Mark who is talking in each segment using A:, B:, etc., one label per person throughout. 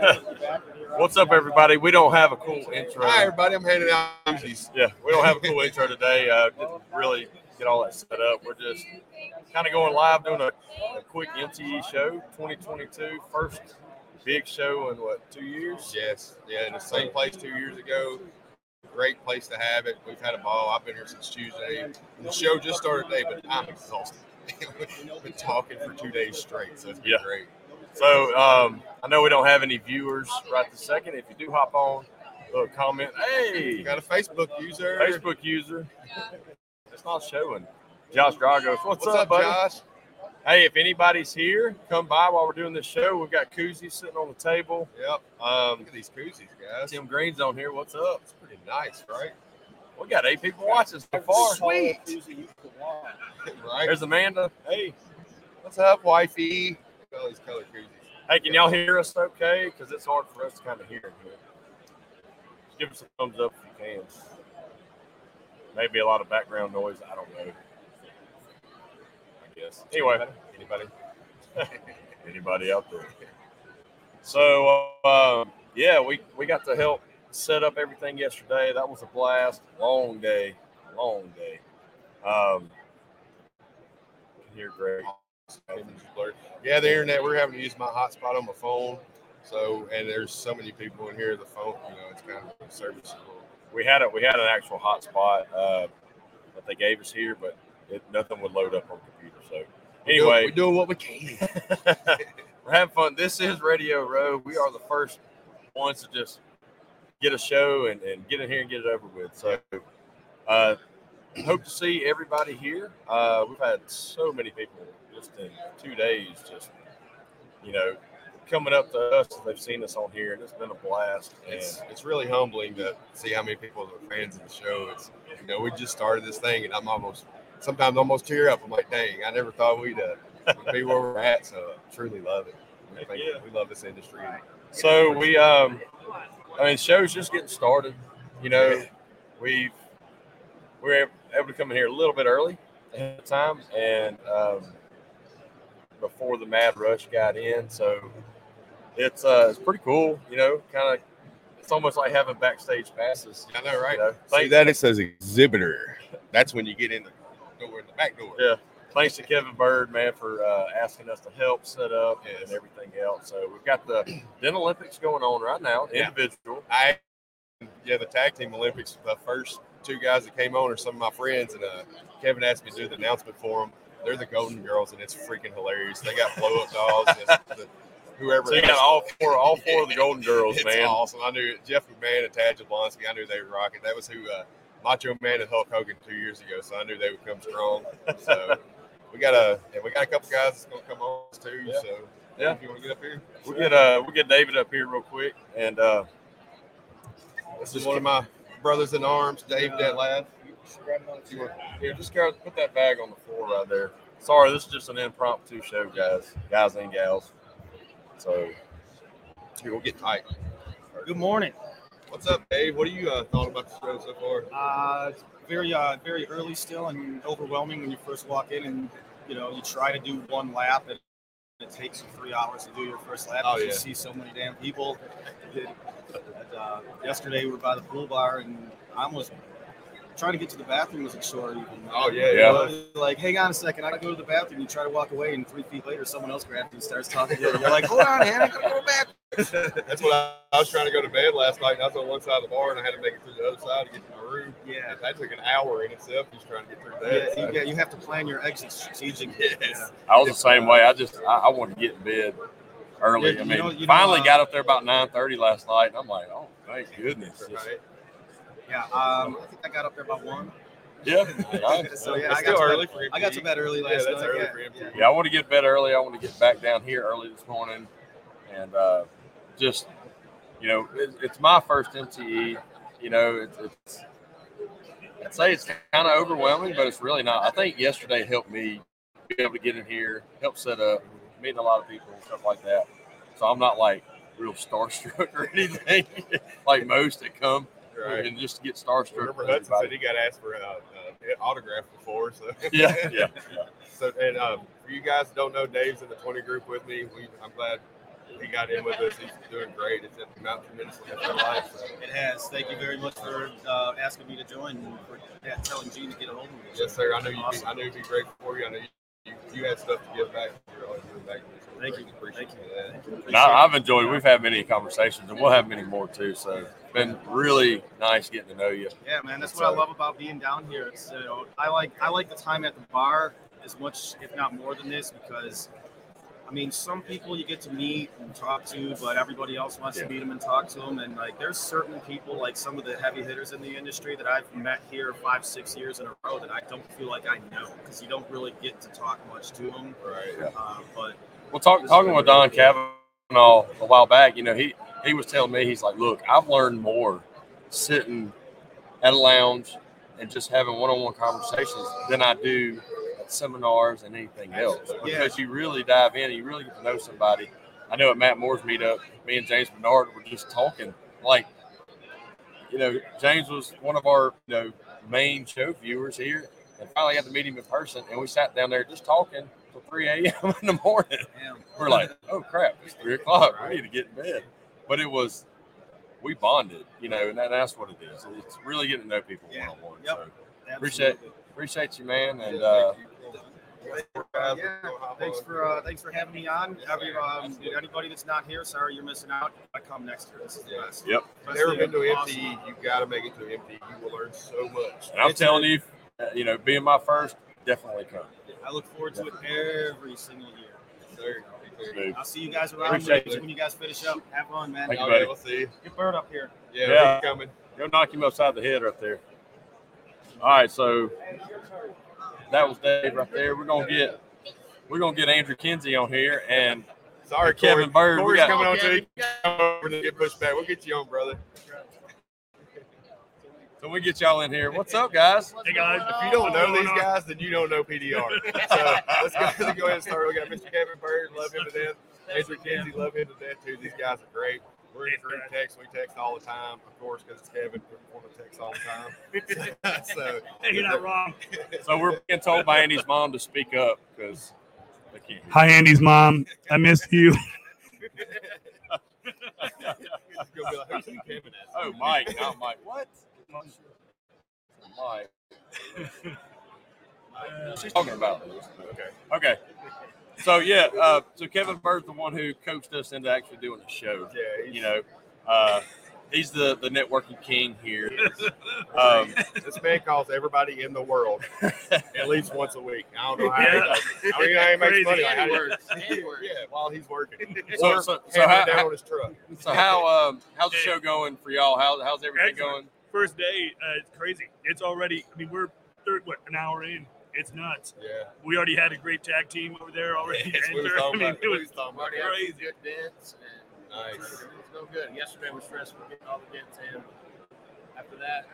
A: What's up, everybody? We don't have a cool intro.
B: Hi, everybody. I'm handing out koozies.
A: Yeah, we don't have a cool intro today. Uh, didn't really get all that set up. We're just kind of going live, doing a, a quick MTE show, 2022, first big show in what two years?
B: Yes. Yeah, in the same place two years ago. Great place to have it. We've had a ball. I've been here since Tuesday. The show just started today, but I'm exhausted. We've been talking for two days straight, so it's been
A: Yeah.
B: great.
A: So um, I know we don't have any viewers right this second. If you do hop on, look, comment. Hey,
B: got a Facebook user.
A: Facebook user. It's not showing. Josh Dragos, what's,
B: What's,
A: up,
B: up,
A: buddy?
B: Josh?
A: Hey, if anybody's here, come by while we're doing this show. We've got koozies sitting on the table.
B: Yep. Um, look at these koozies, guys.
A: Tim Green's on here. What's up?
B: It's pretty nice, right?
A: We got eight people watching so far.
B: Sweet. right?
A: There's Amanda. Hey,
B: What's up, wifey? All these color koozies.
A: hey, can y'all hear us okay? Because it's hard for us to kind of hear here. Just give us a thumbs up if you can. Maybe a lot of background noise. I don't know. I guess. Anyway,
B: Anybody?
A: anybody out there? So, uh, yeah, we, we got to help set up everything yesterday. That was a blast. Long day. Long day. Um, can hear Greg.
B: Yeah, the internet. We're having to use my hotspot on my phone. So, and there's so many people in here. The phone, you know, it's kind of serviceable.
A: we had a we had an actual hotspot uh, that they gave us here, but it, nothing would load up on the computer. So anyway,
B: we're doing what we can.
A: we're having fun. This is Radio Row. We are the first ones to just get a show and, and get in here and get it over with. So uh, hope to see everybody here. Uh, we've had so many people just in two days, just you know, coming up to us. They've seen us on here, and it's been a blast. And
B: It's it's really humbling to see how many people are fans of the show. It's you know we just started this thing, and I'm almost sometimes almost tear up. I'm like, dang, I never thought we'd uh, be where we're at. So I truly love it. We, think-
A: yeah.
B: we love this industry.
A: So we, um, I mean, the show's just getting started. You know, we've we were able to come in here a little bit early ahead of time, and um, before the mad rush got in, so it's uh, it's pretty cool. You know, kind of, it's almost like having backstage passes.
B: I know, right?
A: You know,
B: See that it says exhibitor. That's when you get in the door, in the back door.
A: Yeah. Thanks to Kevin Bird, man, for uh, asking us to help set up
B: Yes.
A: and everything else. So we've got the Dental Olympics going on right now,
B: Yeah.
A: individual.
B: I yeah, the tag team Olympics. The first two guys that came on are some of my friends, and uh, Kevin asked me to do the announcement for them. They're the Golden Girls, and it's freaking hilarious. They got blow up dolls. the, whoever.
A: So you got all four, all four of the Golden Girls,
B: it's
A: man.
B: awesome. I knew Jeff McMahon and Tad Jablonski. I knew they were rocking. That was who uh, Macho Man and Hulk Hogan two years ago. So I knew they would come strong. So we got a yeah, we got a couple guys that's gonna come on too.
A: Yeah.
B: So
A: Yeah.
B: if you want to get up here,
A: We'll get uh we'll get David up here real quick and uh
B: this is one of my brothers in arms, Dave Detlad.
A: Here just go put that bag on the floor right there. Sorry, this is just an impromptu show, guys, guys and gals. So
B: Here, we'll get tight.
C: Good morning.
B: What's up, Dave? What do you uh, thought about the show so far?
C: Uh, it's very, uh, very early still and overwhelming when you first walk in, and you know you try to do one lap, and it takes you three hours to do your first lap.
B: Oh,
C: because
B: yeah.
C: You see so many damn people. And, uh, yesterday we were by the pool bar, and I almost trying to get to the bathroom was a chore. Even.
B: Oh yeah,
A: Yeah.
B: yeah.
C: Know, Like, hang on a second, I gotta go to the bathroom. You try to walk away, and three feet later, someone else grabs you and starts talking to you. You're like, hold on, man, I gotta go back.
B: That's what I, I was trying to go to bed last night, and I was on one side of the bar, and I had to make it through the other side to get to my room.
C: Yeah.
B: That took an hour in itself, just trying to get through
C: Yeah,
B: that.
C: you, yeah, you have to plan your exit strategically.
B: Yes.
A: I was the same way. I just I, I wanted to get in bed early.
C: Yeah,
A: I mean,
C: know- you know,
A: finally
C: uh,
A: got up there about nine thirty last night, and I'm like, oh, thank goodness. Just-
B: Right.
C: Yeah, um, I think I got up there about one.
A: yeah,
C: So yeah, I got to
B: early
C: bed,
B: for.
C: I got to bed early last
B: that's
C: night.
B: early
C: yeah. Yeah.
A: yeah. I want to get bed early. I want to get back down here early this morning, and uh, just you know, it, it's my first MTE. You know, it's, it's I'd say it's kind of overwhelming, but it's really not. I think yesterday helped me be able to get in here, help set up, meeting a lot of people and stuff like that. So I'm not like real starstruck or anything like most that come
B: Right.
A: and just to get starstruck.
B: Remember
A: with
B: Hudson said he got asked for an uh, autograph before, so
A: Yeah, yeah, yeah.
B: So and um, for you guys that don't know, Dave's in the 20 group with me. We, I'm glad he got in with us. He's doing great. It's helped him out tremendously in their life. So.
C: It has. Thank you very much for uh, asking me to join and for yeah, telling Gene to get a hold of me.
B: Yes, sir. I know you'd be,
C: Awesome.
B: I know you'd be great for you. I know you, you, you had stuff to give back. You're always giving back. to me, so
C: Thank you. Thank
B: that.
C: Thank you.
A: And I, I've enjoyed. We've had many conversations, and we'll have many more too. So it's been really nice getting to know you.
C: Yeah, man, that's what I love about being down here. It's you know, I like I like the time at the bar as much, if not more than this, because I mean, some people you get to meet and talk to, but everybody else wants
A: Yeah.
C: to meet them and talk to them. And like, there's certain people, like some of the heavy hitters in the industry, that I've met here five, six years in a row that I don't feel like I know because you don't really get to talk much to them.
B: Right.
C: Uh, but
A: Well, talk, talking with Don Cavanaugh a while back, you know, he he was telling me he's like, look, I've learned more sitting at a lounge and just having one-on-one conversations than I do at seminars and anything else
C: Yeah.
A: because you really dive in and you really get to know somebody. I know at Matt Moore's meetup, me and James Bernard were just talking like, you know, James was one of our you know main show viewers here, and finally got to meet him in person, and we sat down there just talking till 3 a.m. in the morning.
C: damn,
A: We're like, oh crap, it's three o'clock. We need to get in bed. But it was, we bonded, you know, and that, that's what it is. It's really getting to know people one on one.
C: Yep.
A: So appreciate appreciate you, man. And uh,
C: Uh, yeah, thanks for uh, thanks for having me on. Every, um, anybody that's not here, sorry you're missing out. I come next year. This is the best.
A: yep.
B: If you've never been to
C: Awesome.
B: MTE, you got to make it to MTE. You will learn so much.
A: And I'm
C: It's
A: telling you, uh, you know, being my first, definitely come.
C: I look forward to it every single year.
B: Sir.
A: Dude.
C: I'll see you guys around
A: Appreciate
C: when,
A: you.
C: guys finish up. Have fun, man.
A: Thank you, buddy.
B: we'll see you.
C: Get Bird up here.
B: Yeah,
A: Yeah.
B: he's coming.
A: Go knock him upside the head right there. All right, so that was Dave right there. We're gonna get we're gonna get Andrew Kinsey on here, and
B: Sorry,
A: Kevin
B: Corey.
A: Bird, we
B: Corey's
A: got-
B: coming on too. Come over to get pushed back. We'll get you on, brother.
A: So we get y'all in here. What's up, guys?
D: Hey guys,
B: If you don't know these guys, then you don't know PDR. So let's go, let's go ahead and start. We got Mr. Kevin Bird, love him to death. Andrew Kinsey, love him to death too. These guys are great. We're in group text. We text all the time, of course, because it's Kevin. We want to text all the time. so
D: Hey, you're not wrong.
A: So we're being told by Andy's mom to speak up because they can't.
D: Hi, Andy's mom. I missed you.
B: It's gonna be like, who's Kevin at?
A: Oh, Mike, not Mike. What? Mike. She's talking about this.
B: Okay.
A: Okay. So yeah, uh, so Kevin Bird's the one who coached us into actually doing the show.
B: Yeah,
A: You know, uh, he's the the networking king here. Um,
B: this man calls everybody in the world at least once a week. I don't know how he does. it. I don't even know how he makes
D: Crazy.
B: money. Like, how
D: He
B: he
D: works.
B: Yeah, while he's working.
A: So-
B: or
A: so- so how-
B: down on his truck.
A: so how um, how's the show going for y'all? How, how's everything
D: Excellent.
A: going?
D: First day, uh, it's crazy. It's already. I mean, we're third, what, an hour in. It's nuts.
B: Yeah.
D: We already had a great tag team over there already.
B: That's what we
D: enter.
B: was
D: I mean,
B: about.
D: it was
B: We was talking about
E: Already
D: crazy.
E: good dents, and
B: Nice.
E: it was no good. Yesterday was stressful getting all the dents in. After that,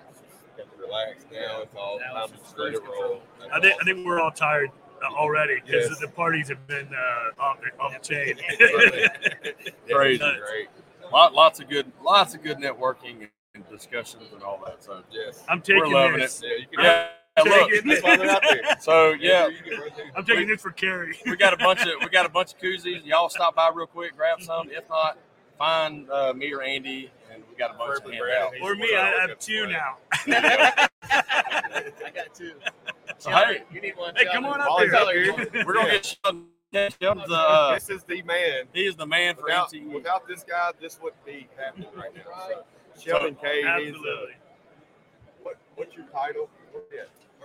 B: Got to relax now. It's all
E: Now
B: time
E: it's
B: to
E: just
B: straight
E: cruise
B: roll.
E: control.
D: I think, I think we're all tired uh, already because
B: Yes.
D: the parties have been uh, off, the, off the chain.
A: Crazy.
B: Great.
A: Lot, lots of good, lots of good networking and discussions and all that. So
B: Yes.
D: I'm taking
A: We're loving
D: this.
B: Yeah, you can
A: yeah, look.
D: Taking
B: That's why they're out there.
A: So yeah,
B: You can run through.
D: I'm taking this for Carrie.
A: we got a bunch of we got a bunch of koozies. Y'all stop by real quick, grab some. If not, find uh, me or Andy, and we got a bunch
B: Preferably
A: of handouts.
B: Brandon.
D: Or me, I have two now.
E: I got two.
A: So hey,
E: you need one.
D: Hey, come on up
B: While he's
D: there.
B: out there,
A: we're gonna get Sheldon. yeah, Sheldon's, uh,
B: This is the man.
A: he is the man for
B: Without,
A: MTE.
B: without this guy, this wouldn't be happening right now. So, Sheldon K. He's uh,
D: Absolutely.
B: what, what's your title? Yeah.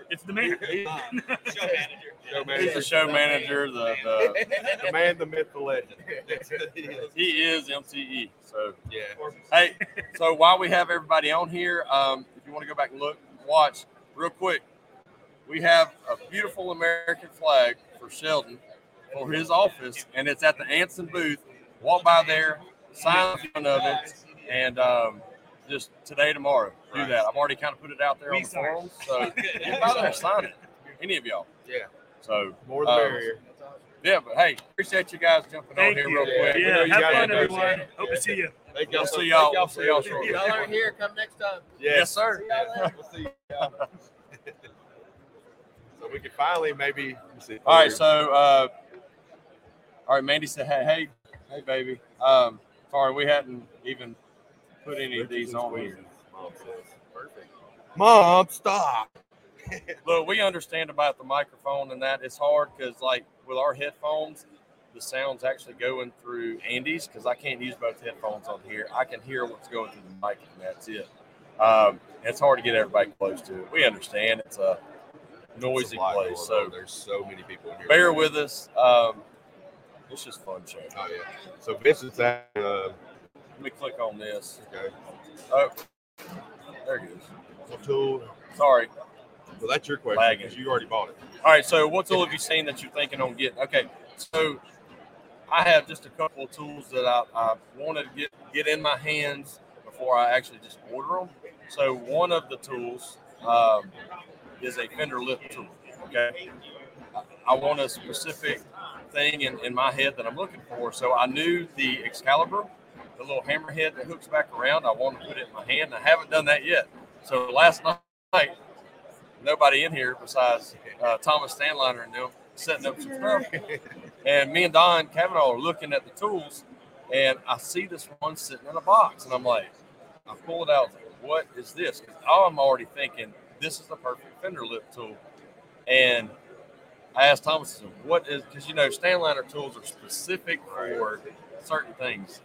D: It's the man.
A: He-
E: Show manager.
B: Show
A: he's
B: manager.
A: the show manager. The, the
B: The man, the myth, the legend.
A: he is MTE. So
B: yeah.
A: hey, so while we have everybody on here, um, if you want to go back and look, watch real quick. We have a beautiful American flag for Sheldon for his office, and it's at the Ansen booth. Walk by there, sign the front of it, and um, just today, tomorrow, do
B: Right.
A: that. I've already kind of put it out there on the
D: sign.
A: forums, so get by there, sign it. Any of y'all.
B: Yeah.
A: So
B: More the
A: um,
B: merrier.
A: Yeah, but hey, appreciate you guys jumping on here
D: you.
A: real quick.
B: We know
D: Yeah, have fun,
B: it.
D: everyone.
B: Yeah.
D: Hope to see you.
B: Thank y'all. so-
A: see y'all-
B: thank
A: we'll see y'all shortly.
E: Y'all aren't here. Come next time.
A: Yes, sir.
B: We'll see y'all. So we can finally maybe. let me see.
A: All right, so uh, all right, Mandy said, "Hey, hey, Hey, baby. Um, sorry, we hadn't even put any of these on here.
B: Mom. Perfect. Mom, stop.
A: Look, we understand about the microphone and that it's hard because, like, with our headphones, the sound's actually going through Andy's because I can't use both headphones on here. I can hear what's going through the mic, and that's it. Um, it's hard to get everybody close to it. We understand it's a noisy
B: It's a
A: place,
B: going on.
A: so
B: there's so many people in here.
A: bear with us. Um, it's just fun show.
B: Oh yeah. So Vince is at. Uh,
A: Let me click on this.
B: okay.
A: Oh, there it is.
B: What tool?
A: Sorry.
B: Well, that's your question
A: Lagging.
B: because you already bought it.
A: All right. So, what tool have you seen that you're thinking on getting? Okay. So, I have just a couple of tools that I, I wanted to get get in my hands before I actually just order them. So, one of the tools um, is a fender lift tool. Okay. I want a specific thing in, in my head that I'm looking for. So, I knew the Excalibur, the little hammerhead that hooks back around. I want to put it in my hand. I haven't done that yet. So, last night, nobody in here besides uh, Thomas Stanliner and them setting up some stuff. And me and Don Kavanaugh are looking at the tools, and I see this one sitting in a box, and I'm like, I pull it out. What is this? 'Cause I'm already thinking this is the perfect fender lip tool. And I asked Thomas, what is? Because you know, Stanliner tools are specific for certain things.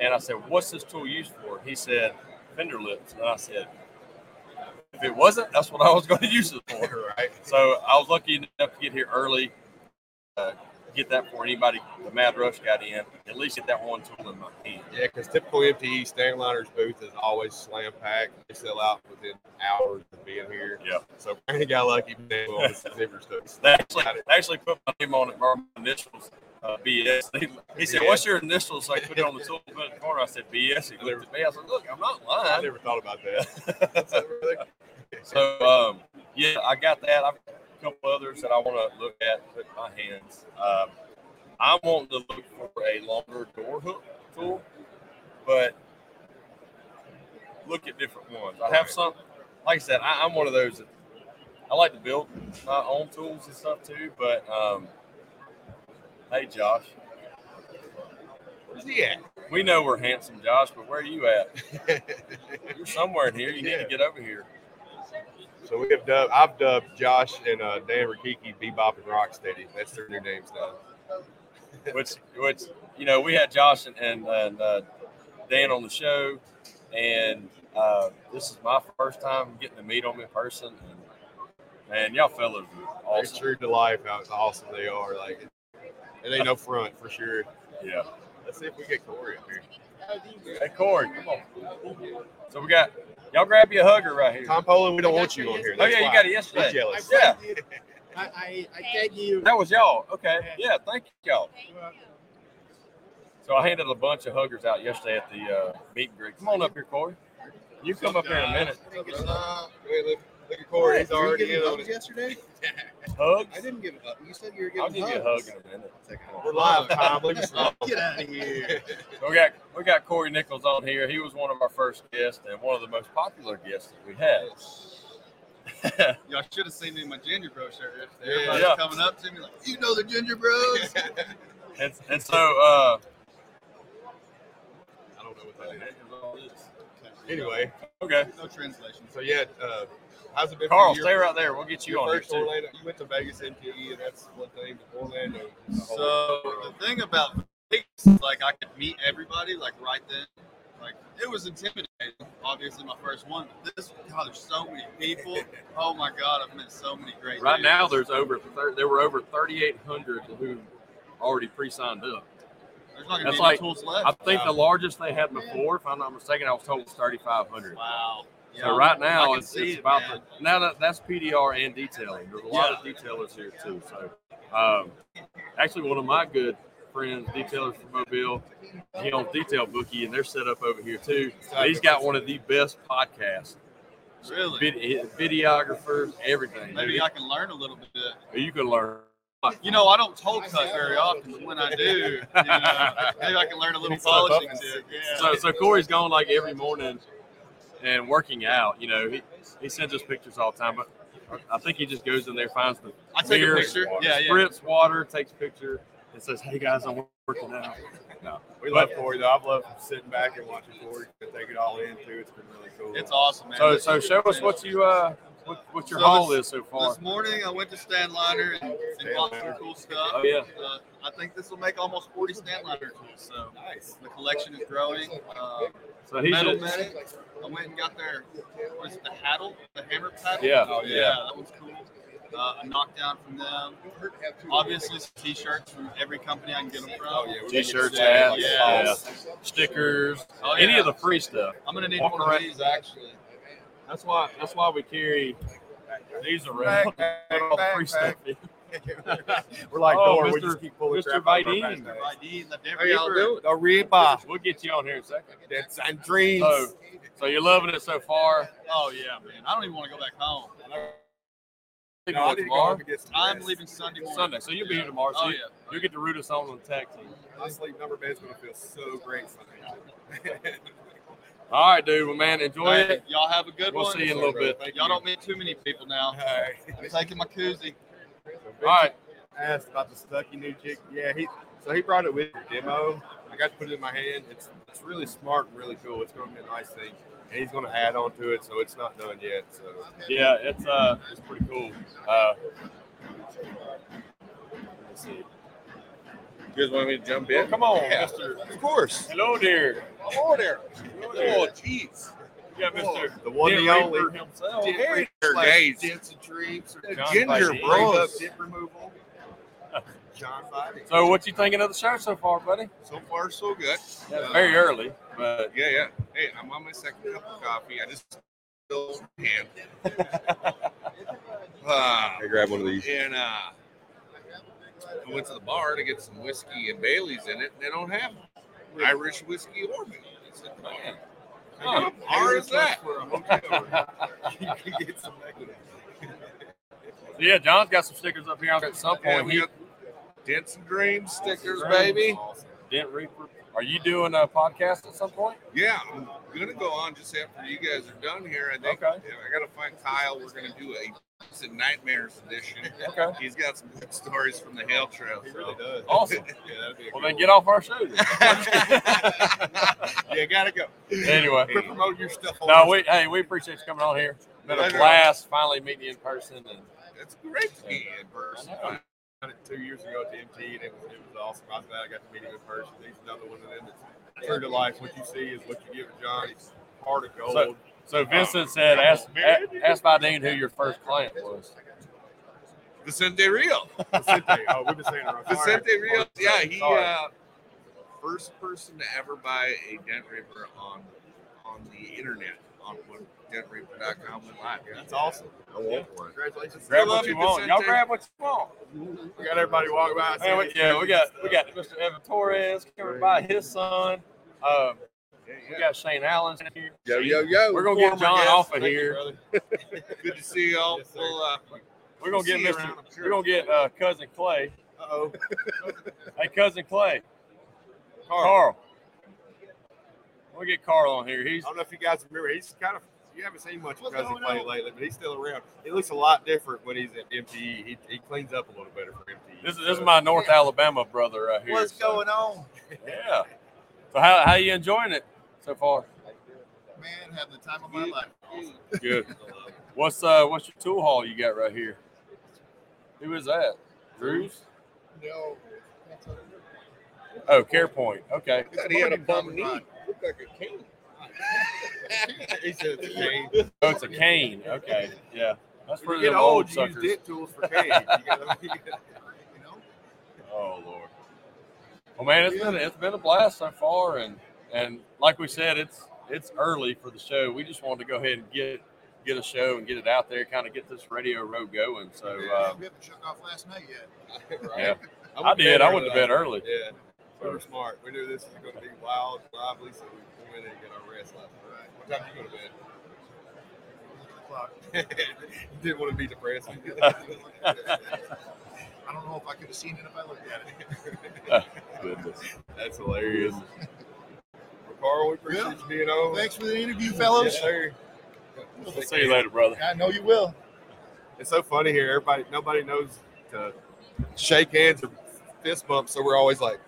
A: And I said, what's this tool used for? He said, fender lips. And I said, if it wasn't, that's what I was going to use it for.
B: right.
A: So I was lucky enough to get here early, uh, get that for anybody, the Mad Rush got in. At least get that one tool in my hand.
B: Yeah, because typical MTE Stanliner's booth is always slam packed. They sell out within hours of being here.
A: Yeah.
B: So Brandon got lucky being able to zipper stuff.
A: They actually, actually put my name on it, my initials, uh, BS. He, he said, "What's your initials?" I put it on the tool put it in the corner. I said, "BS." He looked at me. I said, "Look, I'm not lying."
B: I
A: lying."
B: never thought about that. So,
A: um, yeah, I got that. I've got a couple others that I want to look at, put in my hands. Um, I'm wanting to look for a longer door hook tool, but look at different ones. I have some, like I said, I, I'm one of those that I like to build my own tools and stuff too. But um, hey, Josh,
B: Where's he at?
A: we know we're handsome, Josh, but where are you at? You're somewhere in here. You need
B: Yeah.
A: to get over here.
B: so we have dubbed. I've dubbed Josh and uh, Dan Rikiki Bebop and Rocksteady. That's their new names now.
A: which which you know we had Josh and, and, and uh, Dan on the show, and uh, this is my first time getting to meet them in person. And man, y'all fellas are
B: They're true to life how awesome they are. Like it ain't no front for sure.
A: Yeah.
B: Let's see if we get Corey up here.
A: Hey Corey, come on. So we got y'all grab you a hugger right here.
B: Tom Poland, we don't want you on here.
A: Oh
B: That's
A: yeah, you got it
B: He's
A: yesterday.
B: jealous.
A: Yeah,
E: I, I, I thank you.
A: that was y'all. Okay, yeah, thank y'all. So I handed a bunch of huggers out yesterday at the uh, meet and greet. Come on up here, Corey. You come up here in a minute.
B: Wait, look, look at Corey. He's already in on it.
F: yesterday?
A: Hugs.
F: I didn't give a hug. You said you were
A: I'll
F: giving
A: give you a hug
F: hugs.
A: in a minute.
B: We're live, Tom. Leave us alone.
F: Get out of here.
A: So we got we got Corey Nichols on here. He was one of our first guests and one of the most popular guests that we had.
F: Y'all should have seen me in my Ginger Bro shirt.
B: Yeah.
F: Everybody's
A: Yeah.
F: coming up to me like, you know the Ginger Bros?
A: and, and so uh,
B: I don't know what that is. Anyway,
A: okay,
F: no translation.
B: so yeah, uh, how's it been?
A: Carl,
B: for
A: stay right there. We'll get you
B: Your
A: on here
B: first
A: too.
B: Orlando. You went to Vegas MTE, and that's one thing. but Orlando. is a
F: So the thing about Vegas is like I could meet everybody like right then. Like it was intimidating. Obviously my first one. But this God, there's so many people. Oh my God, I've met so many great.
A: Right
F: dudes.
A: now, there's over there were over 3,800 who already pre-signed up.
F: there's not gonna
A: that's
F: be
A: like-
F: tools left.
A: I think the largest they had before, if I'm not mistaken, I was told was 3,500.
F: Wow.
A: So right now it's, it's
F: it,
A: about
F: man.
A: the, now that that's PDR and detailing. There's a lot of detailers here too. So um, actually, one of my good friends, detailers from Mobile, he owns Detail Bookie, and they're set up over here too. He's got one of the best podcasts,
F: Really?
A: Vid- videographers, everything.
F: Maybe
A: dude.
F: I can learn a little bit.
A: you can learn.
F: You know, I don't toe cut very often, but when I do, you know, maybe I can learn a little polishing tip. Yeah.
A: So, so Corey's gone like every morning and working out. You know, he, he sends us pictures all the time, but I think he just goes in there, finds the
F: I take a
A: mirror,
F: picture. Yeah, yeah.
A: spritz water, takes a picture, and says, "Hey guys, I'm working out." No.
B: We love Corey though. I've loved sitting back and watching Corey and take it all in too. It's been really cool.
F: It's awesome, man.
A: So so show us what you uh what, what your
F: So
A: haul
F: this-
A: is so far.
F: This morning I went to Stanliner and, and bought some cool stuff.
A: Oh yeah.
F: Uh, I think this will make almost 40 Stanliner tools. So
B: nice.
F: the collection is growing. Uh,
A: So he's
F: Metal
A: a,
F: Medic. I went and got their, what is it, the Haddle? The hammer paddle?
A: Yeah.
F: Oh,
A: Yeah.
F: yeah. That one's cool. Uh, a knockdown from them. Obviously, some t-shirts from every company I can get them from.
B: Oh, yeah,
A: t-shirts,
B: get
A: hats,
F: Yeah.
A: yeah. stickers,
F: Oh,
A: any of the free stuff.
F: I'm gonna need
A: Walk
F: one of
A: around.
F: these actually.
A: That's why that's why we carry these
B: Back,
A: around.
B: back,
A: all the
B: back,
A: free stuff.
B: We're like
A: Oh,
B: door. We
A: Mr.
B: just keep pulling
A: Mr.
B: crap out of our
A: Vidine.
B: backpack.
F: ID and the
B: How
F: Denver
B: y'all doing? The Reba.
A: We'll get you on here in a second.
B: That's and dreams.
A: So, so you're loving it so far.
F: Oh yeah, man. I don't even want to go back home.
B: No, I need to go home and get some
F: I'm leaving Sunday morning.
A: Sunday, so you'll be here tomorrow. So
F: Oh
A: you,
F: yeah.
A: you'll get to root us on on the tag team.
B: My sleep number bed's gonna feel so great Sunday.
A: All right, dude. Well, man, enjoy
F: Hey,
A: it.
F: y'all have a good one.
A: We'll see you in a little bit.
B: Thank
F: Y'all
B: you.
F: don't meet too many people now.
B: Hi.
F: I'm taking my koozie.
A: All right.
B: asked about the Stucky new jig. Yeah, he so he brought it with the demo. I got to put it in my hand. It's it's really smart and really cool. It's going to be a nice thing, and he's going to add on to it, so it's not done yet. So
A: Yeah, it's uh, it's pretty cool. Uh, let's see. You guys want me to jump in? Come on,
B: Yeah.
A: Mister.
B: of course,
A: Hello there.
B: hello there.
A: Oh, jeez. We got Mister.
B: The one, the only.
A: Reaper himself.
B: Dent
A: Hey.
B: Reaper
A: slash
F: Dents and dreams.
B: Ginger
A: Vidine.
B: Bros. Dip removal. John Viding.
A: So, what you thinking of the show so far, buddy?
G: So far, so good.
A: Yeah, very early, but
G: Yeah, yeah. Hey, I'm on my second cup of coffee. I just filled hand. uh,
B: Hey, grab one of these.
G: and uh, I went to the bar to get some whiskey and Bailey's in it, and they don't have Irish whiskey or Bailey's. I said, man,
A: Huh.
G: what bar is that?
B: For a hotel. you can get some negative.
A: yeah, John's got some stickers up here at some
G: Yeah,
A: point.
G: we
A: he,
G: got Dents and Dreams stickers,
A: Dreams.
G: baby.
B: Awesome.
A: Dent Reaper. Are you doing a podcast at some point?
G: Yeah, I'm gonna go on just after you guys are done here. I think
A: Okay.
G: I gotta find Kyle. We're gonna do a it's a Nightmares edition.
A: Okay.
G: He's got some good stories from the Hail Trail.
B: He
G: so-
B: really does.
A: Awesome.
B: Yeah, that'd be a
A: Well,
B: good
A: then get off our show. then.
B: Yeah, gotta go.
A: anyway,
B: Quit promoting your stuff.
A: no, we hey, we appreciate you coming on here. Been a blast finally meeting you in person, and
G: It's great to be in person.
A: I know.
B: done it two years ago at the MT, and it was, it was awesome. I was glad I got to meet him in person. He's another one of them that's true to life. What you see is what you give to John. He's heart of gold.
A: So- so Vincent said, "Ask a- ask Vidine who your first client was."
G: Vicente Rio.
B: Vicente. Oh, we've been saying it wrong.
G: Vicente
B: Sorry.
G: Rio. Yeah, he
B: Sorry.
G: uh, first person to ever buy a dent reaper on on the internet on when dentreaper.com went live. Yeah.
B: That's awesome. I want one. Congratulations.
A: Grab
G: love
A: what you
G: you,
A: want. Y'all grab what you want.
B: We got everybody walking by.
A: Man, we, yeah, we got we got Mr. Evan Torres coming by, his son. Um, we got Shane Allen here.
B: Yo, yo, yo.
A: We're gonna get John
B: guest.
A: off of
B: Thank
A: here.
B: brother.
G: Good to see y'all.
B: Yes.
G: We'll, uh,
A: We're gonna get Mr.
G: sure.
A: We're gonna get uh, cousin Clay.
B: Uh-oh.
A: Hey, cousin Clay.
B: Carl.
A: Carl. We'll get Carl on here. He's
B: I don't know if you guys remember. He's kind of you haven't seen much of Cousin Clay lately, but he's still around. He looks a lot different when he's at MTE. He, he cleans up a little better for MTE.
A: this is this is my North Alabama brother right here.
F: What's
A: so-
F: going on?
A: Yeah. So how how you enjoying it so far?
F: Man, having the time of my life.
A: Good. What's uh what's your tool haul you got right here? Who is that? Drew's?
F: No.
A: Oh, CarePoint. Okay.
G: thought he had a bum knee. Looked like a cane.
B: he said it's a cane.
A: Oh, it's a cane. Okay. Yeah. That's for the old
B: old, you use
A: suckers.
B: dent tools for canes. You gotta, you gotta,
A: Oh Lord. Well, man, it's been it's been a blast so far, and and like we said, it's it's early for the show. We just wanted to go ahead and get get a show and get it out there, kind of get this radio row going. So uh,
F: we haven't shut off last night yet.
A: yeah,
B: went
A: I did. I went to
B: early.
A: bed early.
B: Yeah, we were smart. We knew this was going to be wild, lively, so we went in and got our rest last night. What time did you go to bed?
F: Clock.
B: you didn't want to be depressing.
F: I don't know if I could have seen it if I looked at it.
A: Goodness.
B: That's hilarious. Well, Carl, we appreciate
F: Yeah.
B: you being on.
F: Thanks for the interview, fellows.
B: Yes, sir.
A: We'll see you later, brother.
F: I know you will.
B: It's so funny here. Everybody, nobody knows to shake hands or fist bump, so we're always like,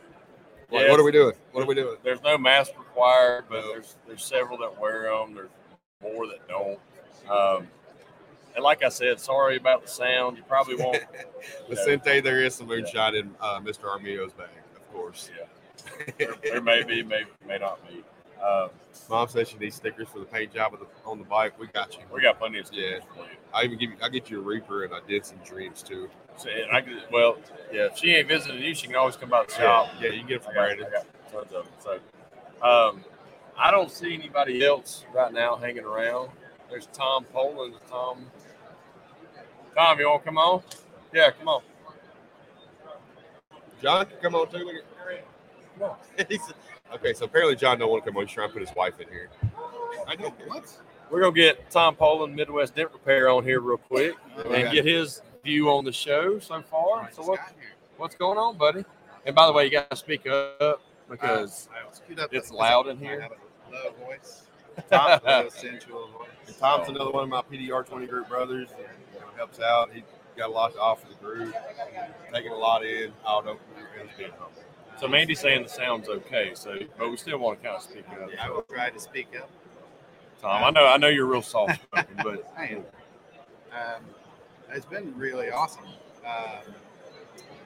B: Like,
A: Yeah,
B: what are we doing? What are we doing?
A: There's no mask required, but
B: No.
A: there's there's several that wear them. There's more that don't. Um, and like I said, sorry about the sound. You probably won't.
B: Vicente, there is some moonshine in uh, Mr. Armio's bag, of course.
A: there, there may be, may may not be. Um,
B: Mom says she needs stickers for the paint job of the, on the bike. We got you.
A: we got plenty of
B: Yeah.
A: stickers you.
B: I even give you. I get you a Reaper and I did some dreams too.
A: So, I could, well, yeah. If she ain't visiting you, she can always come by the shop.
B: Yeah, you can get it from Brandon.
A: I got tons of them. So, um, I don't see anybody else right now hanging around. There's Tom Poland. Tom, Tom, you want to come on? Yeah, come on.
B: John, come on too. Look at- Come on. He's- okay, so apparently John don't want to come on. He's trying to put his wife in here. I know what.
A: We're gonna get Tom Poland, Midwest Dent Repair, on here real quick and get his view on the show so far. So what, what's going on, buddy? And by the way, you got to speak up because it's loud in here.
H: Low voice.
B: Tom,
H: Low sensual voice.
B: and Tom's another one of my PDR 20 group brothers. And, you know, helps out. He got a lot to offer the group. Taking a lot in. Oh, don't. It's good.
A: So Mandy's saying the sound's okay. So, but we still want to kind of speak up.
H: I will try to speak up.
A: Tom, I know, I know you're real soft spoken, but
H: I am. Um, it's been really awesome. Um,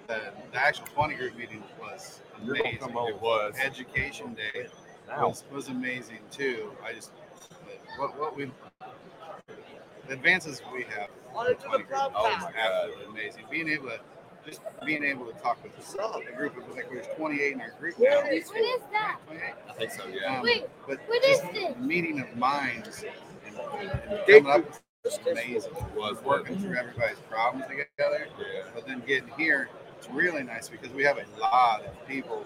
H: the, the actual 20 group meeting was amazing.
B: It was.
H: Education Day was, was amazing too. I just what what we the advances we have. in the 20 group
B: Oh my God.
H: absolutely amazing. Being able to just being able to talk with the group of like we there's 28 in our group now.
I: What is that?
H: 28.
B: I think so. Yeah.
H: Um,
I: Wait,
H: but
I: what
H: just
I: this?
H: meeting of minds and, and coming up with was amazing.
B: It was
H: Working through everybody's problems together,
B: Yeah.
H: but then getting here, it's really nice because we have a lot of people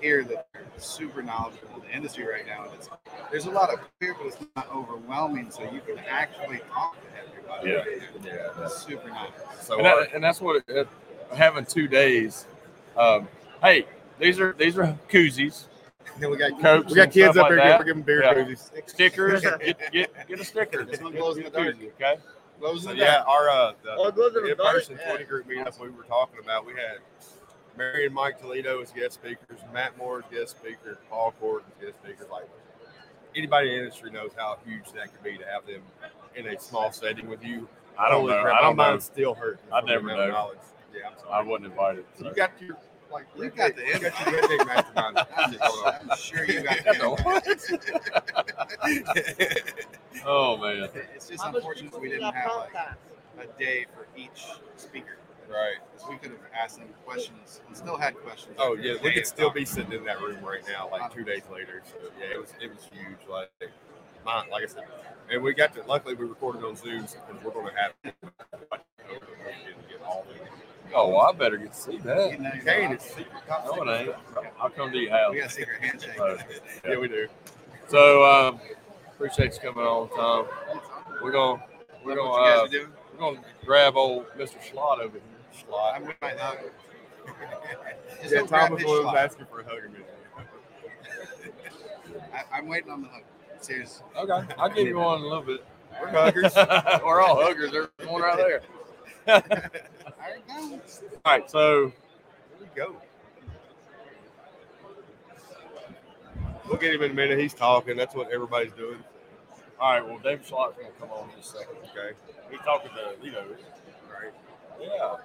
H: here that are super knowledgeable in the industry right now. And it's, there's a lot of people but it's not overwhelming, so you can actually talk to everybody.
A: Yeah.
B: Yeah.
H: It's super nice.
B: So
A: and, that, and that's what it, it, having two days. Um, hey, these are these are koozies, Then
B: we got
A: Cokes
B: we got kids
A: stuff
B: up here.
A: like that.
B: We're giving beer
A: Yeah.
B: koozies.
A: stickers. get, get get a sticker.
H: This one glows in the dark.
A: Okay.
H: Glows in the
B: yeah,
H: dark.
B: our uh, the,
E: Oh, it in the dark?
B: in-person 20 group meetup we were talking about, we had Mary and Mike Toledo as guest speakers, Matt Moore as guest speaker, Paul Cord as guest speaker. Like anybody in the industry knows how huge that could be to have them in a small setting with you.
A: I don't
B: Holy
A: know.
B: crap,
A: I don't
B: my
A: know.
B: still hurt.
A: I
B: from
A: never
B: amount
A: know.
B: knowledge. Yeah, I'm
A: I wasn't invited. so.
B: You got your like
H: You got the
B: you got your redneck mastermind shit going on.
H: I'm sure you got the
A: Oh man.
H: It's just unfortunate we didn't have like a day for each speaker.
B: Right.
H: Because we could have asked them questions and still had questions.
B: Oh yeah, we could still be sitting in that room right now, like two days later. So yeah, it was it was huge. Like, my, like I said, and we got to. Luckily, we recorded on Zoom because we're going to have. Get all the,
A: Oh, well, I better get to see that.
H: You know,
B: you can. It's secret top
A: No,
B: secret
A: it ain't. I'll come to your house.
H: We got a secret handshake.
A: Uh,
B: Yeah, we do.
A: So, um, appreciate you coming on, Tom. We're gonna we're gonna
H: what
A: uh, we're gonna grab old Mr. Schlott over here. Schlott.
H: I'm with my hug.
B: Yeah,
H: don't
B: Thomas was
H: schlop.
B: asking for a hug a.
H: I, I'm waiting on the hug. Seriously.
A: Okay, I'll give you one in a little bit.
B: We're huggers.
A: we're all huggers. There's one right there.
H: All right,
A: so
B: Here we go. We'll get him in a minute. He's talking. That's what everybody's doing.
A: all right, well, David Schlott's gonna come on in a second.
B: Okay.
A: He's talking to Lito,
B: Right.
A: Yeah,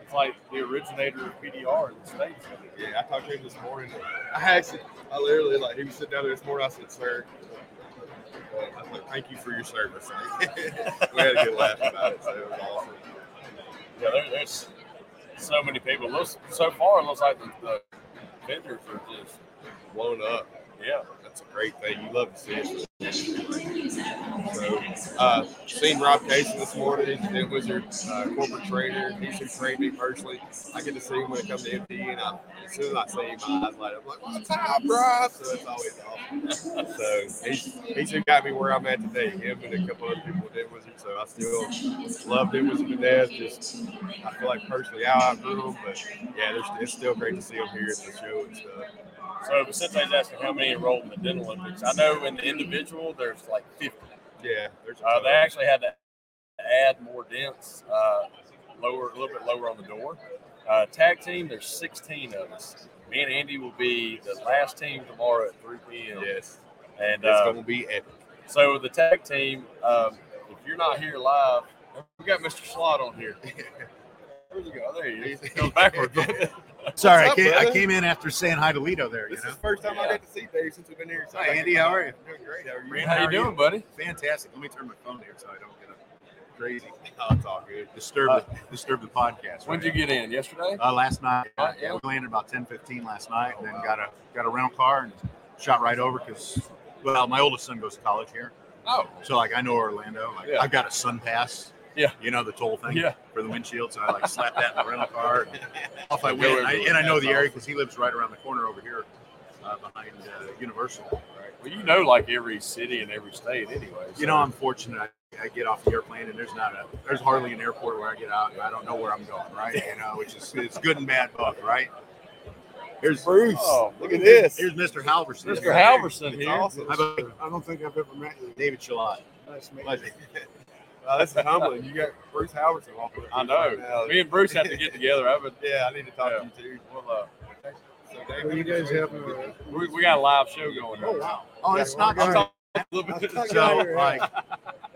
A: it's like the originator of PDR in the states.
B: Yeah, I talked to him this morning. I actually, I literally like he was sitting down there this morning. I said, "Sir," I said, "Thank you for your service." we had a good laugh about it, so it was awesome.
A: Yeah, there, there's so many people. Looks so far, it looks like the, the vendors are just
B: Blown up.
A: yeah.
B: That's a great thing. You love to see it. So, uh, seen Rob Casey this morning. He's a wizard, uh, corporate trainer. He's who trained me personally. I get to see him when it comes to MTE, and I, as soon as I see him, my eyes light up. I'm like, "What's up, Rob? So it's always awesome. So he's he's got me where I'm at today. Him and a couple other people did wizard. So I still love them wizard to death. Just I feel like personally how I grew but yeah, it's still great to see him here at the show and stuff.
A: So Vicente's asking how many enrolled in the Dental Olympics. I know in the individual, there's like 50.
B: Yeah,
A: Uh, they actually had to add more dents, uh, lower a little bit lower on the door. Uh, tag team, there's 16 of us. me and Andy will be the last team tomorrow at 3 p.m.
B: Yes,
A: And
B: it's
A: uh,
B: gonna be epic.
A: so the tag team, um, if you're not here live, we got Mr. Schlott on here. Where'd you go? There he is. He backwards.
I: Sorry,
B: What's
I: I, came, I came in after saying hi to Lito there. You
B: This
I: know,
B: is the first time I
A: Yeah.
B: got to see Dave since we've been here. So
I: Hi,
B: I like
I: Andy. How are you?
B: Doing great. How are you?
I: Great.
A: How
I: How
A: you
I: are
A: doing,
I: you?
A: buddy?
I: fantastic. Let me turn my phone here so I don't get a crazy
B: Oh, it's all good.
I: disturb
A: Uh,
I: the, disturb the podcast.
A: When did
I: right?
A: you get in? Yesterday?
I: Uh, last night,
A: Uh,
I: yeah,
A: yeah.
I: we landed about 10, 15 last night, and then got a got a rental car and shot right over because, well, my oldest son goes to college here,
A: Oh,
I: so like I know Orlando. Like,
A: Yeah.
I: I've got a SunPass.
A: Yeah.
I: You know the toll thing.
A: Yeah.
I: For the windshield, so I like slap that in the rental car. And off I
A: Go
I: went, and I, and I know the area because he lives right around the corner over here, uh, behind uh, Universal. Right.
A: well, you know, like every city and every state, anyway.
I: You know, I'm fortunate. I, I get off the airplane and there's not a there's hardly an airport where I get out and I don't know where I'm going, right? You know, which is it's good and bad both, right? Here's
B: Bruce,
A: Oh,
B: look at this.
I: Here's Mr. Halverson.
A: Mr. Halverson
B: It's
A: here.
B: awesome.
H: I don't think I've ever met you.
I: David Schlott?
H: Nice to meet
I: Pleasure.
B: Wow, this is humbling. You got Bruce Halverson walking.
A: I know. Me and Bruce have to get together. I would,
B: Yeah, I need to talk
A: Yeah.
B: to you too.
A: we'll, uh,
B: So, Dave,
H: Well, you guys have
A: we, we got a live show going on.
I: wow. Oh, it's not
H: well,
I: so,
A: A little bit.
H: I'll
I: so
H: tell
I: like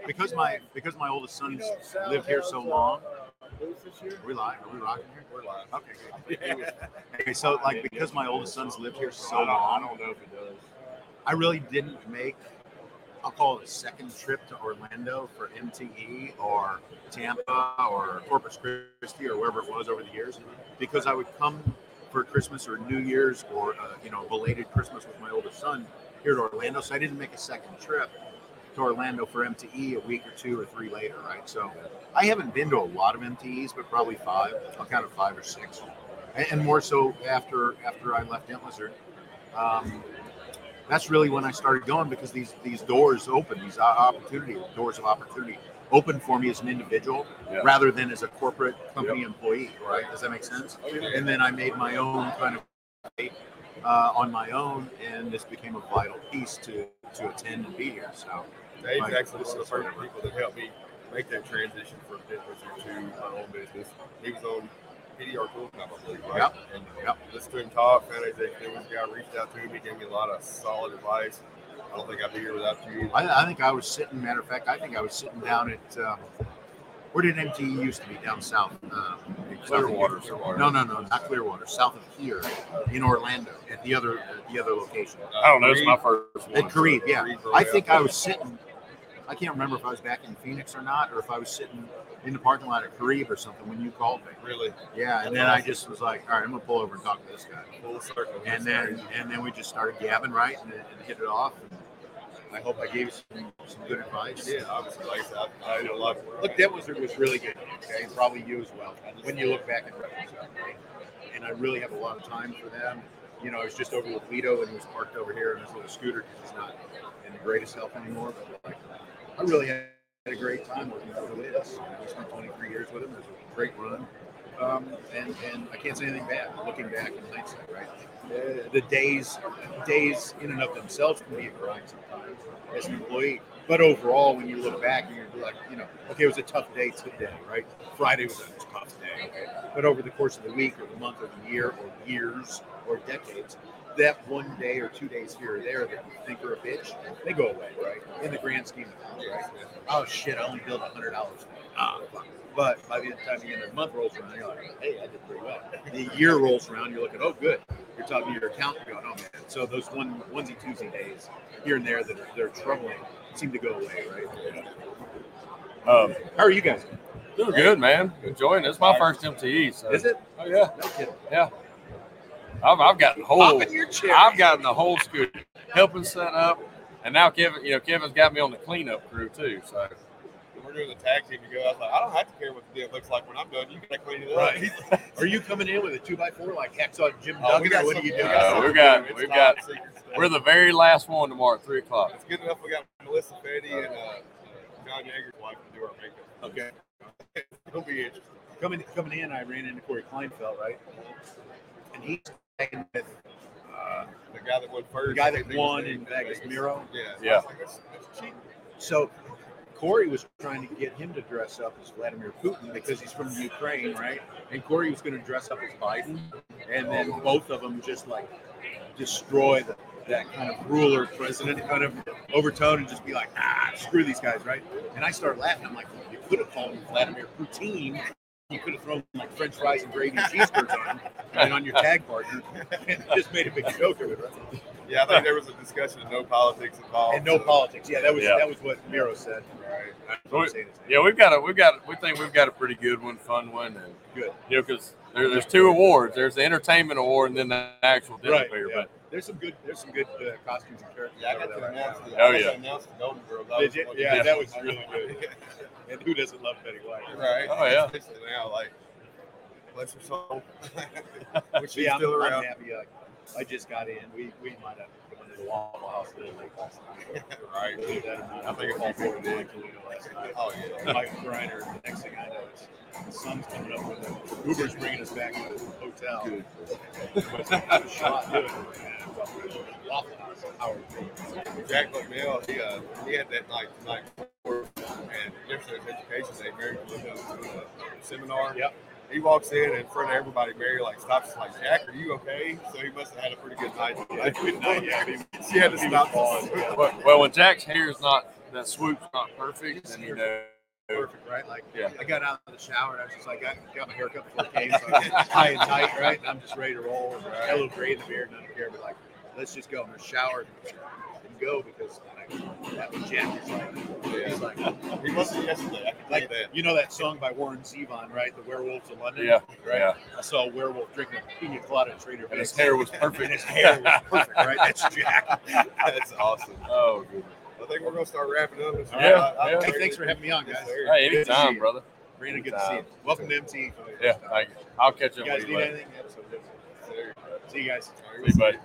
I: because my because my oldest son's lived here so long. Are we live? Are we rocking here?
B: We're live.
I: Okay, good. okay, so like because my oldest son's lived here so
B: I don't, I
I: long,
B: don't know if it does.
I: I really didn't make, I'll call it a second trip to Orlando for MTE or Tampa or Corpus Christi or wherever it was over the years, because I would come for Christmas or New Year's or, uh, you know, belated Christmas with my oldest son here to Orlando. So I didn't make a second trip to Orlando for MTE a week or two or three later, right? So I haven't been to a lot of MTEs, but probably five. I'll count it five or six, and, and more so after after I left Dent Wizard. Um, that's really when I started going because these these doors open, these opportunity doors of opportunity open for me as an individual
A: Yeah.
I: rather than as a corporate company employee. Right? Does that make sense?
A: Oh,
I: And then I made my own kind of uh, on my own, and this became a vital piece to to attend and be here. So
B: Dave's
I: Like,
B: actually one of the first people that helped me make that transition from business to my own business. He was on PDR Tool I believe, right?
I: Yep.
B: And
I: Yep.
B: listened to him talk, found out that there was a guy reached out to me, gave me a lot of solid advice. I don't think I'd be here without you.
I: I, I think I was sitting. Matter of fact, I think I was sitting down at um, where did MTE used to be down south? Um,
A: Clearwater.
I: No, no, no, not Clearwater. South of here, in Orlando, at the other at the other location.
A: I don't know. It's my first one.
I: At Kareem, yeah.
B: Kareem
I: I think I was sitting. I can't remember if I was back in Phoenix or not, or if I was sitting in the parking lot at Kareem or something when you called me.
B: Really
I: Yeah, and then I just was like, all right, I'm gonna pull over and talk to this guy.
B: full circle.
I: And then and then we just started gabbing right and, and hit it off. And I hope I gave you some, some good advice.
B: yeah, obviously, like I said, I, I know a lot.
I: Look, that was was really good. Okay, probably you as well. When you look back in retrospect, right? And I really have a lot of time for them. You know, I was just over with Lito and he was parked over here in his little scooter because he's not in the greatest health anymore. But like, I really had a great time working with know, we spent 23 years with him. It was a great run. Um, and, and I can't say anything bad looking back in hindsight, right? Uh, the days, days in and of themselves can be a grind sometimes as an employee. But overall, when you look back, and you're like, you know, okay, it was a tough day today, right? Friday was a tough day? But over the course of the week or the month or the year or years or decades, that one day or two days here or there that you think are a bitch, they go away, right? In the grand scheme of things, right? Oh shit, I only billed hundred dollars. Ah. But by the time the end of the month rolls around, you're like, hey, I did pretty well. The year rolls around, you're looking, oh, good. You're talking to your accountant, going, oh man. So those one onesie twosie days here and there that are, they're troubling seem to go away, right?
A: Um,
I: How are you guys?
A: doing good, man. Enjoying it. It's my first MTE. So.
I: Is it?
A: Oh yeah,
I: No kidding.
A: yeah. I've, I've gotten the whole.
I: Pop in your chair.
A: I've gotten the whole scooter, helping set up, and now Kevin. You know, Kevin's got me on the cleanup crew too. So
B: we're doing the tag team to go. I was like, I don't have to care what the deal looks like when I'm done. You gotta clean it up.
I: Right. Are you coming in with a two by four like Hacksaw Jim
B: Oh, we
I: Duggan,
B: got
I: what
B: some-
I: are you
B: we
I: doing?
A: Uh, we've got, we've got, we're the very last one tomorrow at three o'clock.
B: It's good enough. We got Melissa Fetty and uh, John Yeager's wife to do our makeup.
I: Okay.
B: It'll be interesting.
I: Coming coming in, I ran into Corey Kleinfeld, right? And he's tagging with uh,
B: The guy that won first.
I: The guy that
B: think
I: won
B: name
I: in Vegas, Miro?
B: Yeah.
A: Yeah.
B: Like, that's, that's.
I: So Corey was trying to get him to dress up as Vladimir Putin because he's from Ukraine, right? And Corey was going to dress up as Biden, and then both of them just like destroy the, that kind of ruler president kind of overtone and just be like, ah, screw these guys, right? And I start laughing. I'm like, you could have called him Vladimir Putin. You could have thrown like French fries and gravy and cheeseburgers on him and on your tag partner and just made a big joke of it, right?
B: Yeah, I think there was a discussion of no politics involved.
I: And no
B: so-
I: politics. Yeah, that was
A: Yeah.
I: that was what Miro said.
B: Right.
A: So we-
I: saying his name.
A: Yeah, we've got a we've got a, we think we've got a pretty good one, fun one, and
I: Good.
A: You know, because there, there's two awards. There's the entertainment award and then the actual dinner
I: Right.
A: beer.
I: yeah.
A: But
I: There's some good. There's some good uh, costumes and characters.
B: Yeah, I
I: over
B: got to
I: there.
B: announce the,
A: Oh,
B: I
A: yeah.
B: to announce the Golden Girls. That
I: Did
B: was
I: you? Yeah, that was really good. And who doesn't love Betty White?
B: Right.
A: Oh, yeah.
B: Especially now, like, bless her soul. Which she's
I: Yeah, I'm,
B: still
I: I'm happy. Uh, I just got in. We we might have gone to the Waffle House a little late last night.
B: Right. I think a
I: all
B: few people
I: four
B: did.
I: Last night.
B: Oh, yeah.
I: Mike Griner. The next thing I know is the sun's coming up with it. Uber's bringing us back to the hotel. I was shot doing it. Waffle House. Howard.
B: Jack McMill, he, uh, he had that night before, and yesterday's education day, Mary was doing a seminar.
I: Yep.
B: He walks in and in front of everybody, Mary like stops and like, Jack, are you okay? So he must have had a pretty good night.
I: Yeah, good night. Yeah,
B: she had to
I: he was
B: stop.
I: balling, yeah.
A: well, well, when Jack's hair is not that swoop's not perfect, then you know.
I: perfect, right? Like,
A: Yeah.
I: I got out of the shower and I was just like, I got my haircut before it came, so I was high and tight, right? And I'm just ready to roll. And I a little gray in the beard, and I don't care, but like, let's just go. I'm gonna shower and go because like, that was Jack is like, he's like,
B: He wasn't yesterday. I can
I: like
B: that.
I: you know that song by Warren Zevon, right? The Werewolves of London.
A: Yeah,
I: right.
A: yeah.
I: I saw a werewolf drinking a pina colada at Trader
A: And his hair was
I: And
A: perfect.
I: his hair was perfect, right? That's Jack.
B: That's awesome.
A: Oh, oh goodness.
B: I think we're gonna start wrapping up. This
A: Yeah,
B: I- I-
A: yeah.
I: Hey, thanks for having me on, guys.
B: sir.
A: Hey,
I: Good to see
A: anytime, brother.
I: Brandon, good to see you. Welcome to MTE.
A: Yeah, thank you. I'll catch
I: You
A: up
I: guys need
A: you later.
I: anything? Absolutely. See you guys.
A: See you, buddy.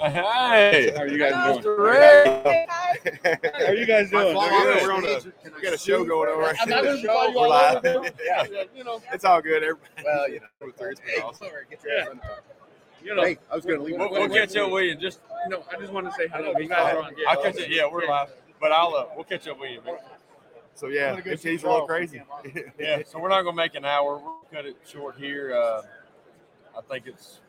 A: Hey,
I: How are you guys doing?
A: Mr. Ray.
I: How are you guys doing?
B: Well, I know we're on a, we got a show going on right
I: I'm
B: now.
I: gonna call you
B: We're
I: all
B: live. yeah,
A: you know,
B: it's all good. Everybody,
I: Well, you know.
B: it's been
I: Hey,
B: awesome.
I: sorry, get your ass
A: you know.
I: Hey, I was going to leave.
A: We'll, we'll catch up with you. Just
E: No, I just want to say hello. You guys are on.
A: I'll catch it. Yeah, we're live, but I'll uh, we'll catch up with you. man.
B: So yeah,
I: I'm gonna go
B: MT's
I: see
B: a little crazy.
A: Yeah, so we're not gonna make an hour. We'll cut it short here. Uh, I think it's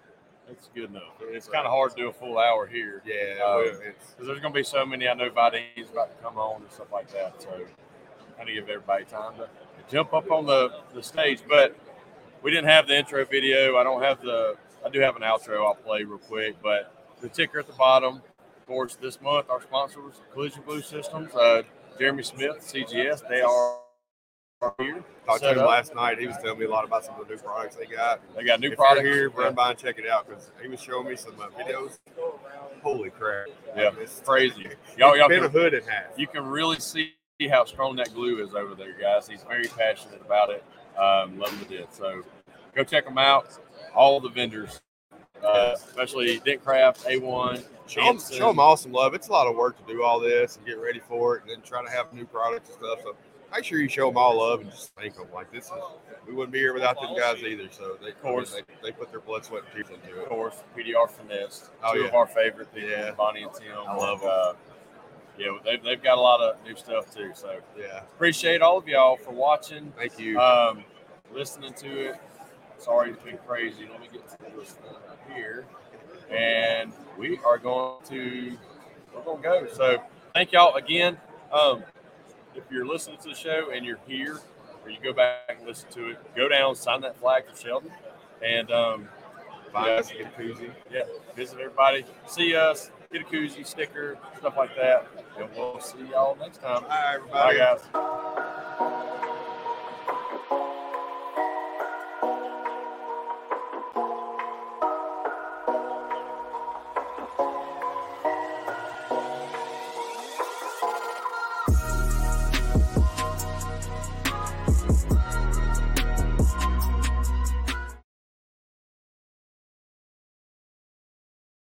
A: it's good enough. It's kind of hard to do a full hour here
B: yeah,
A: Uh, because there's gonna be so many. I know Vidane's about to come on and stuff like that. So kind of give everybody time to jump up on the the stage. But we didn't have the intro video. I don't have the. I do have an outro. I'll play real quick, but the ticker at the bottom. Of course, this month our sponsors, Collision Glue Systems, uh, Jeremy Smith, CGS. They are here.
B: talked to him
A: up.
B: last night. He was telling me a lot about some of the new products they got.
A: They got new
B: if
A: products
B: you're here,
A: Yeah.
B: run by and check it out because he was showing me some uh, videos. Holy crap!
A: Yeah,
B: it's
A: crazy. Y'all, y'all
B: been a hood in half.
A: you can really see how strong that glue is over there, guys. He's very passionate about it. Um, love him to death. So go check them out. All the vendors, uh, especially Dentcraft, A1,
B: Show them,
A: Jansen.
B: show 'em all some love. It's a lot of work to do all this and get ready for it, and then try to have new products and stuff. So make sure you show them all love and just thank them. Like this is, we wouldn't be here without them guys either. So they, of
A: course.
B: they, they put their blood, sweat, and tears into it.
A: Of course, PDR Finesse.
B: Oh,
A: two
B: yeah.
A: of our favorite people,
B: Yeah.
A: Bonnie and Tim.
B: I love
A: And, Uh, yeah, they've, they've got a lot of new stuff too. So
B: Yeah,
A: appreciate all of y'all for watching.
B: thank you.
A: um, listening to it. Sorry, it's been crazy. Let me get to this here, and we are going to we're going to go. So thank y'all again. Um, if you're listening to the show and you're here, or you go back and listen to it, go down, sign that flag for Sheldon, and um,
B: Buy
A: yeah,
B: us a koozie.
A: yeah, visit everybody, see us, get a koozie, sticker, stuff like that, and we'll see y'all next time.
B: Bye, everybody.
A: Bye, guys.